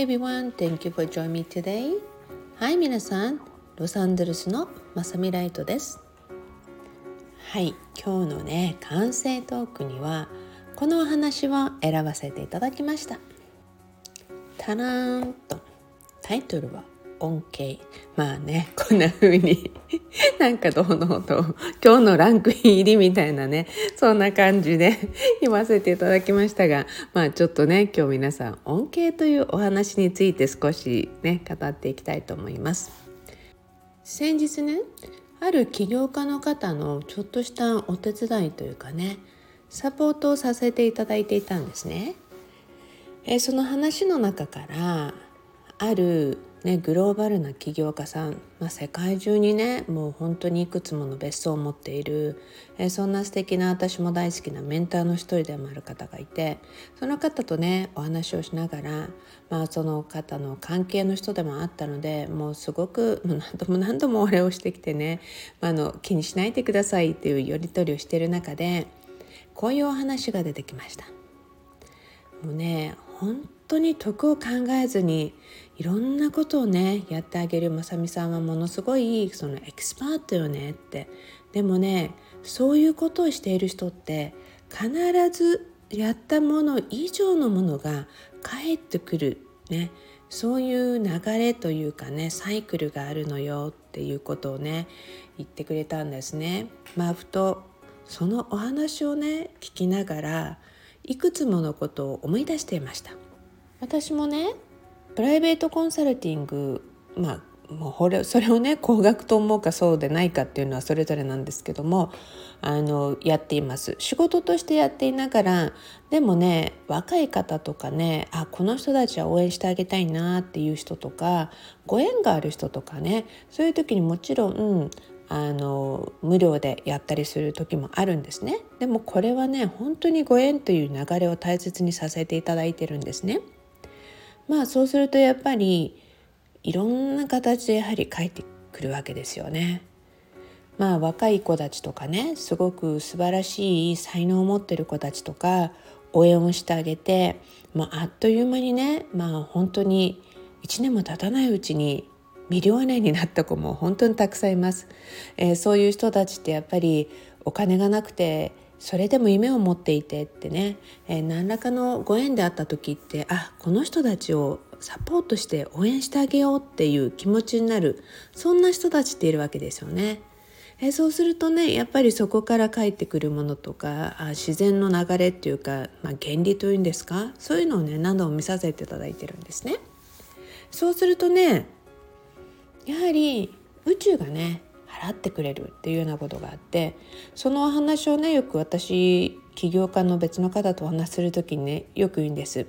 Hi everyone, thank you for joining me today. Hi 皆さん、ロサンゼルスのまさみライトです。はい、今日のね、完成トークにはこのお話を選ばせていただきました。タラーンとタイトルは恩恵まあねこんな風になんかどうのと今日のランク入りみたいなねそんな感じで 言わせていただきましたがまあちょっとね今日皆さん恩恵というお話について少しね語っていきたいと思います。先日ねある起業家の方のちょっとしたお手伝いというかねサポートをさせていただいていたんですね。えその話の中からあるね、グローバルな起業家さん、まあ、世界中にねもう本当にいくつもの別荘を持っている、えそんな素敵な私も大好きなメンターの一人でもある方がいてその方とねお話をしながら、まあ、その方の関係の人でもあったのでもうすごくもう何度も何度もお礼をしてきてね、まあ、あの気にしないでくださいっていうやり取りをしている中でこういうお話が出てきました。もうね本当に得を考えずにいろんなことをねやってあげる。まさみさんはものすごいそのエキスパートよね。って。でもねそういうことをしている人って必ずやったもの以上のものが返ってくる。ね。そういう流れというかねサイクルがあるのよ。っていうことをね言ってくれたんですね。まあ、ふとそのお話をね聞きながらいくつものことを思い出していました。私もねプライベートコンサルティングまあもうそれをね高額と思うかそうでないかっていうのはそれぞれなんですけどもあのやっています。仕事としてやっていながらでもね若い方とかねあこの人たちは応援してあげたいなっていう人とかご縁がある人とかねそういう時にもちろん、うん、あの無料でやったりする時もあるんですね。でもこれはね本当にご縁という流れを大切にさせていただいてるんですね。まあそうするとやっぱりいろんな形でやはり帰ってくるわけですよね。まあ若い子たちとかねすごく素晴らしい才能を持ってる子たちとか応援をしてあげて、まあ、あっという間にねまあ本当に1年も経たないうちにミリオネになった子も本当にたくさんいます、えー、そういう人たちってやっぱりお金がなくてそれでも夢を持っていてってね、えー、何らかのご縁であった時ってあこの人たちをサポートして応援してあげようっていう気持ちになるそんな人たちっているわけですよね。え、そうするとねやっぱりそこから返ってくるものとかあ自然の流れっていうか、まあ、原理というんですかそういうのをね何度も見させていただいてるんですね。そうするとねやはり宇宙がね払ってくれるっていうようなことがあってそのお話をねよく私起業家の別の方とお話しする時にねよく言うんです。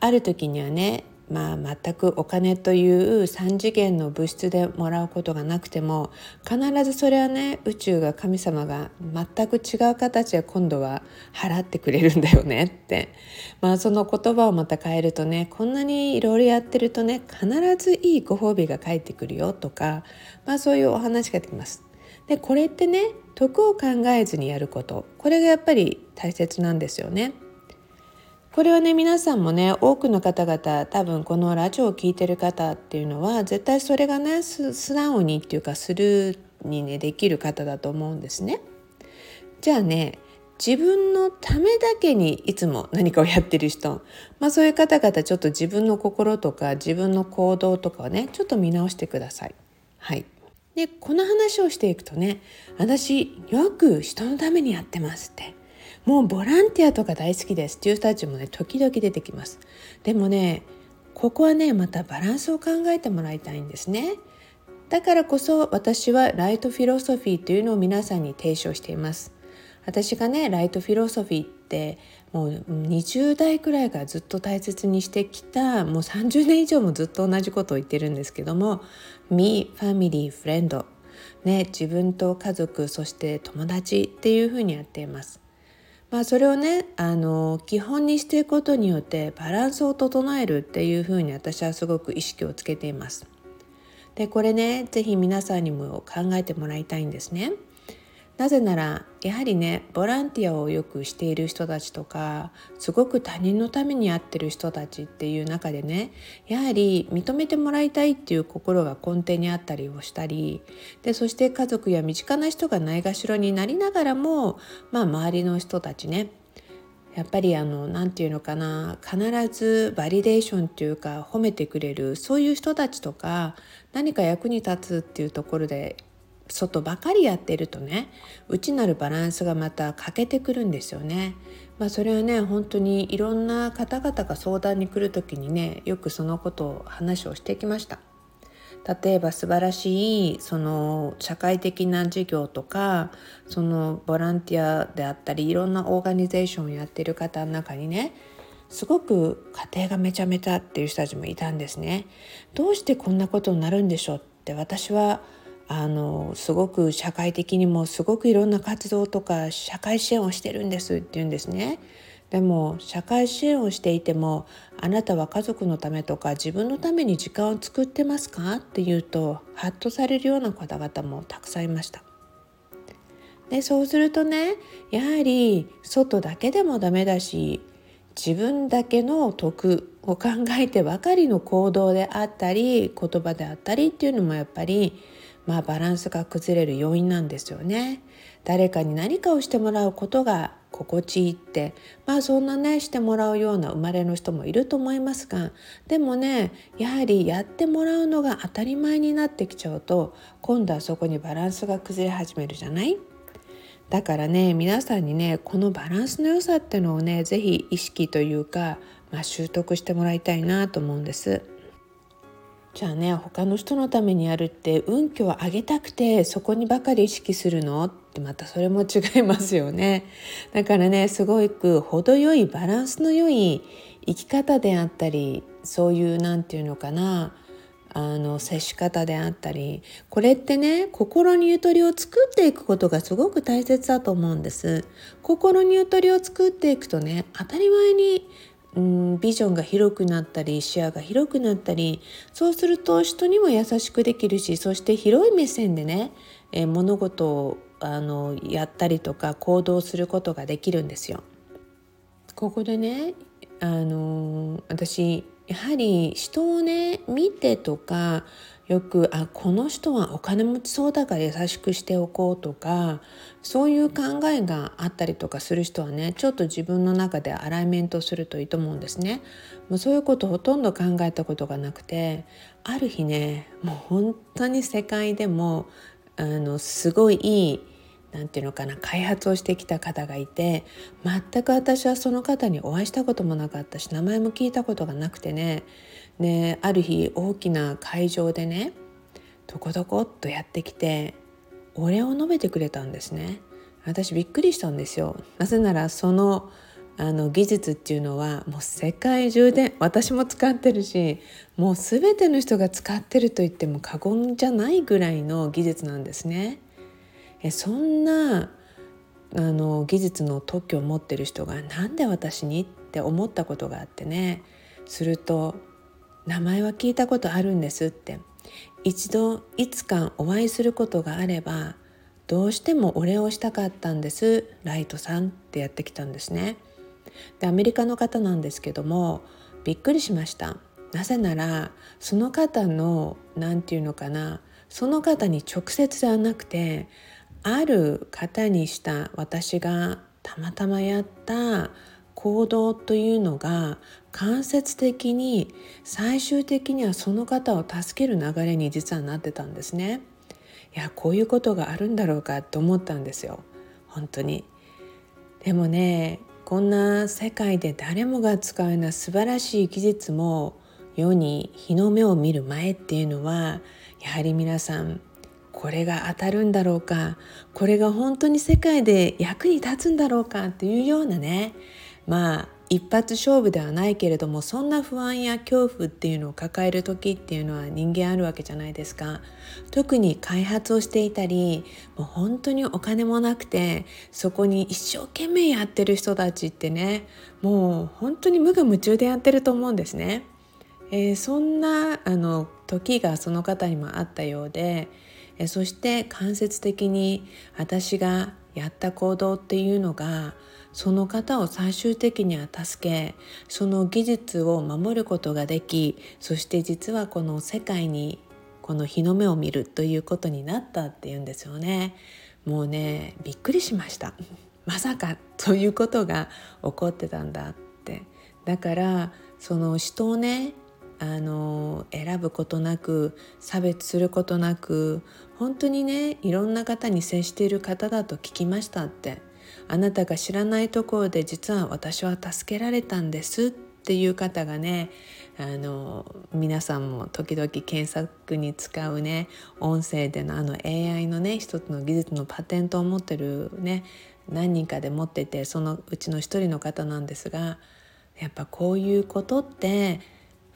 ある時にはねまあ、全くお金という3次元の物質でもらうことがなくても必ずそれはね宇宙が神様が全く違う形で今度は払ってくれるんだよねって、まあ、その言葉をまた変えるとねこんなにいろいろやってるとね必ずいいご褒美が返ってくるよとか、まあ、そういうお話ができます。でこれってね得を考えずにやることこれがやっぱり大切なんですよね。これはね皆さんもね多くの方々多分このラジオを聴いてる方っていうのは絶対それがね素直にっていうかするにねできる方だと思うんですね。じゃあね自分のためだけにいつも何かをやってる人、まあ、そういう方々ちょっと自分の心とか自分の行動とかをねちょっと見直してください。はいでこの話をしていくとね私よく人のためにやってますってもうボランティアとか大好きです。っていう人たちもね時々出てきます。でもねここはねまたバランスを考えてもらいたいんですね。だからこそ私はライトフィロソフィーというのを皆さんに提唱しています。私がねライトフィロソフィーってもう20代くらいからずっと大切にしてきたもう30年以上もずっと同じことを言ってるんですけども「Me, Family, Friend」ね自分と家族そして友達っていうふうにやっています。まあ、それをねあの基本にしていくことによってバランスを整えるっていうふうに私はすごく意識をつけています。でこれね是非皆さんにも考えてもらいたいんですね。なぜならやはりねボランティアをよくしている人たちとかすごく他人のためにやってる人たちっていう中でねやはり認めてもらいたいっていう心が根底にあったりをしたりでそして家族や身近な人がないがしろになりながらも、まあ、周りの人たちねやっぱりあの何て言うのかな必ずバリデーションっていうか褒めてくれるそういう人たちとか何か役に立つっていうところで外ばかりやってるとね内なるバランスがまた欠けてくるんですよね。まあ、それはね本当にいろんな方々が相談に来る時にねよくそのことを話をしてきました。例えば素晴らしいその社会的な事業とかそのボランティアであったりいろんなオーガニゼーションをやってる方の中にねすごく家庭がめちゃめちゃっていう人たちもいたんですね。どうしてこんなことになるんでしょうって私はあのすごく社会的にもすごくいろんな活動とか社会支援をしてるんですって言うんですね。でも社会支援をしていてもあなたは家族のためとか自分のために時間を作ってますかって言うとハッとされるような方々もたくさんいました。でそうするとねやはり外だけでもダメだし自分だけの得を考えてばかりの行動であったり言葉であったりっていうのもやっぱりまあ、バランスが崩れる要因なんですよね。誰かに何かをしてもらうことが心地いいってまあそんなねしてもらうような生まれの人もいると思いますがでもねやはりやってもらうのが当たり前になってきちゃうと今度はそこにバランスが崩れ始めるじゃない？だからね皆さんにねこのバランスの良さってのをね是非意識というか、まあ、習得してもらいたいなと思うんです。じゃあね他の人のためにやるって運気を上げたくてそこにばかり意識するの？ってまたそれも違いますよね。だからねすごく程よいバランスの良い生き方であったりそういう何て言うのかな。あの接し方であったり。これってね心にゆとりを作っていくことがすごく大切だと思うんです。心にゆとりを作っていくとね当たり前にうんビジョンが広くなったり視野が広くなったりそうすると人にも優しくできるしそして広い目線でね、えー、物事をあのやったりとか行動することができるんですよ。ここでねあの私やはり人をね見てとかよくあこの人はお金持ちそうだから優しくしておこうとかそういう考えがあったりとかする人はねちょっと自分の中でアライメントするといいと思うんですね。もうそういうことほとんど考えたことがなくてある日ねもう本当に世界でもあのすごいいい何て言うのかな開発をしてきた方がいて全く私はその方にお会いしたこともなかったし名前も聞いたことがなくてね。である日大きな会場でねどこどこっとやってきてお礼を述べてくれたんですね。私びっくりしたんですよ。なぜならそのあの技術っていうのはもう世界中で私も使ってるしもう全ての人が使ってると言っても過言じゃないぐらいの技術なんですね。そんなあの技術の特許を持ってる人が何で私にって思ったことがあってね。すると名前は聞いたことあるんですって。一度いつかお会いすることがあればどうしてもお礼をしたかったんですライトさんってやってきたんですね。でアメリカの方なんですけどもびっくりしました。なぜならその方の何て言うのかなその方に直接ではなくてある方にした私がたまたまやった行動というのが間接的に最終的にはその方を助ける流れに実はなってたんですね。いやこういうことがあるんだろうかと思ったんですよ本当に。でもねこんな世界で誰もが使うような素晴らしい技術も世に日の目を見る前っていうのはやはり皆さんこれが当たるんだろうか。これが本当に世界で役に立つんだろうか。っていうようなね。まあ一発勝負ではないけれどもそんな不安や恐怖っていうのを抱える時っていうのは人間あるわけじゃないですか。特に開発をしていたりもう本当にお金もなくてそこに一生懸命やってる人たちってねもう本当に無我夢中でやってると思うんですね、えー、そんなあの時がその方にもあったようでそして間接的に私がやった行動っていうのがその方を最終的には助けその技術を守ることができそして実はこの世界にこの日の目を見るということになったっていうんですよね。もうねびっくりしました。まさかということが起こってたんだって。だからその人をねあの選ぶことなく差別することなく本当にねいろんな方に接している方だと聞きましたって。あなたが知らないところで実は私は助けられたんですっていう方がねあの皆さんも時々検索に使うね音声でのあの AI のね一つの技術のパテントを持ってるね何人かで持っててそのうちの一人の方なんですがやっぱこういうことって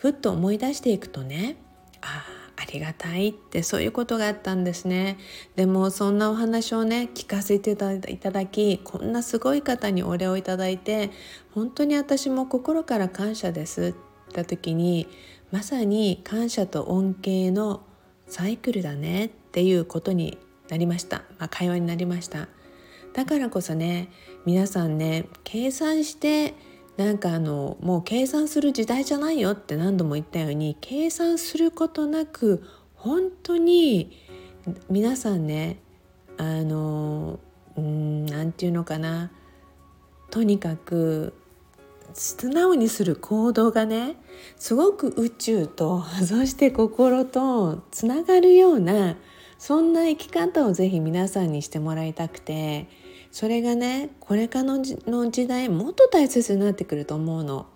ふっと思い出していくとねああありがたいってそういうことがあったんですね。でもそんなお話をね聞かせていただきこんなすごい方にお礼をいただいて本当に私も心から感謝です。った時にまさに感謝と恩恵のサイクルだねっていうことになりました、まあ、会話になりました。だからこそね皆さんね計算してなんかあのもう計算する時代じゃないよって何度も言ったように計算することなく本当に皆さんねあのん何て言うのかなとにかく素直にする行動がねすごく宇宙とそして心とつながるようなそんな生き方をぜひ皆さんにしてもらいたくてそれがねこれからの時代もっと大切になってくると思うの。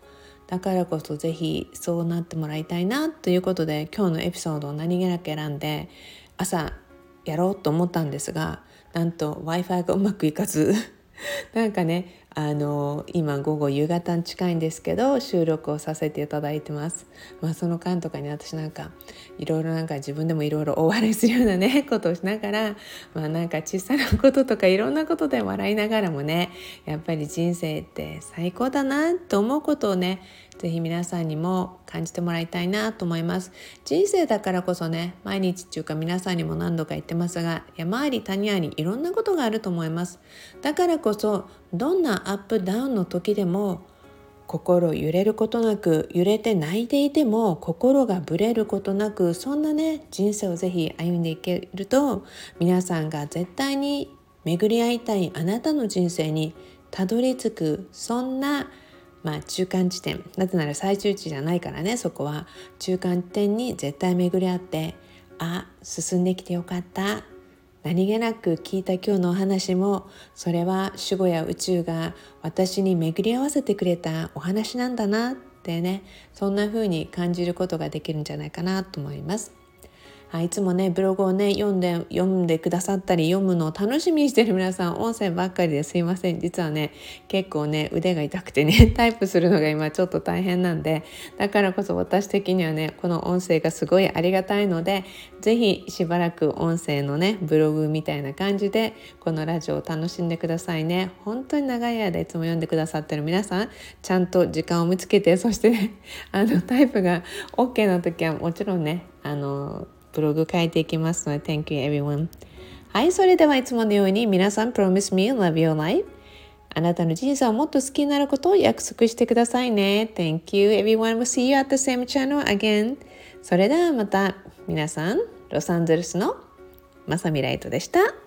だからこそ是非そうなってもらいたいなということで今日のエピソードを何気なく選んで朝やろうと思ったんですがなんと w i f i がうまくいかず なんかねあの今午後夕方に近いんですけど収録をさせていただいてます、まあ、その間とかに私なんかいろいろなんか自分でもいろいろ大笑いするようなね ことをしながらまあなんか小さなこととかいろんなことで笑いながらもねやっぱり人生って最高だなと思うことをねぜひ皆さんにも感じてもらいたいなと思います。人生だからこそね毎日っていうか皆さんにも何度か言ってますが山あり谷ありいろんなことがあると思います。だからこそどんなアップダウンの時でも心揺れることなく揺れて泣いていても心がぶれることなくそんなね人生をぜひ歩んでいけると皆さんが絶対に巡り合いたいあなたの人生にたどり着くそんなまあ、中間地点なぜなら最終地じゃないからねそこは。中間点に絶対巡り合ってあ進んできてよかった。何気なく聞いた今日のお話もそれは守護や宇宙が私に巡り合わせてくれたお話なんだなってねそんな風に感じることができるんじゃないかなと思います。あいつもねブログをね読んで読んでくださったり読むのを楽しみにしてる皆さん音声ばっかりですいません。実はね結構ね腕が痛くてね タイプするのが今ちょっと大変なんでだからこそ私的にはねこの音声がすごいありがたいので是非しばらく音声のねブログみたいな感じでこのラジオを楽しんでくださいね。本当に長い間いつも読んでくださってる皆さんちゃんと時間を見つけてそしてねあのタイプが OK な時はもちろんねあのブログ書いていきますので Thank you everyone はいそれではいつものように皆さん Promise me love your life あなたの人生をもっと好きになることを約束してくださいね Thank you everyone will see you at the same channel again それではまた皆さんロサンゼルスのまさみライトでした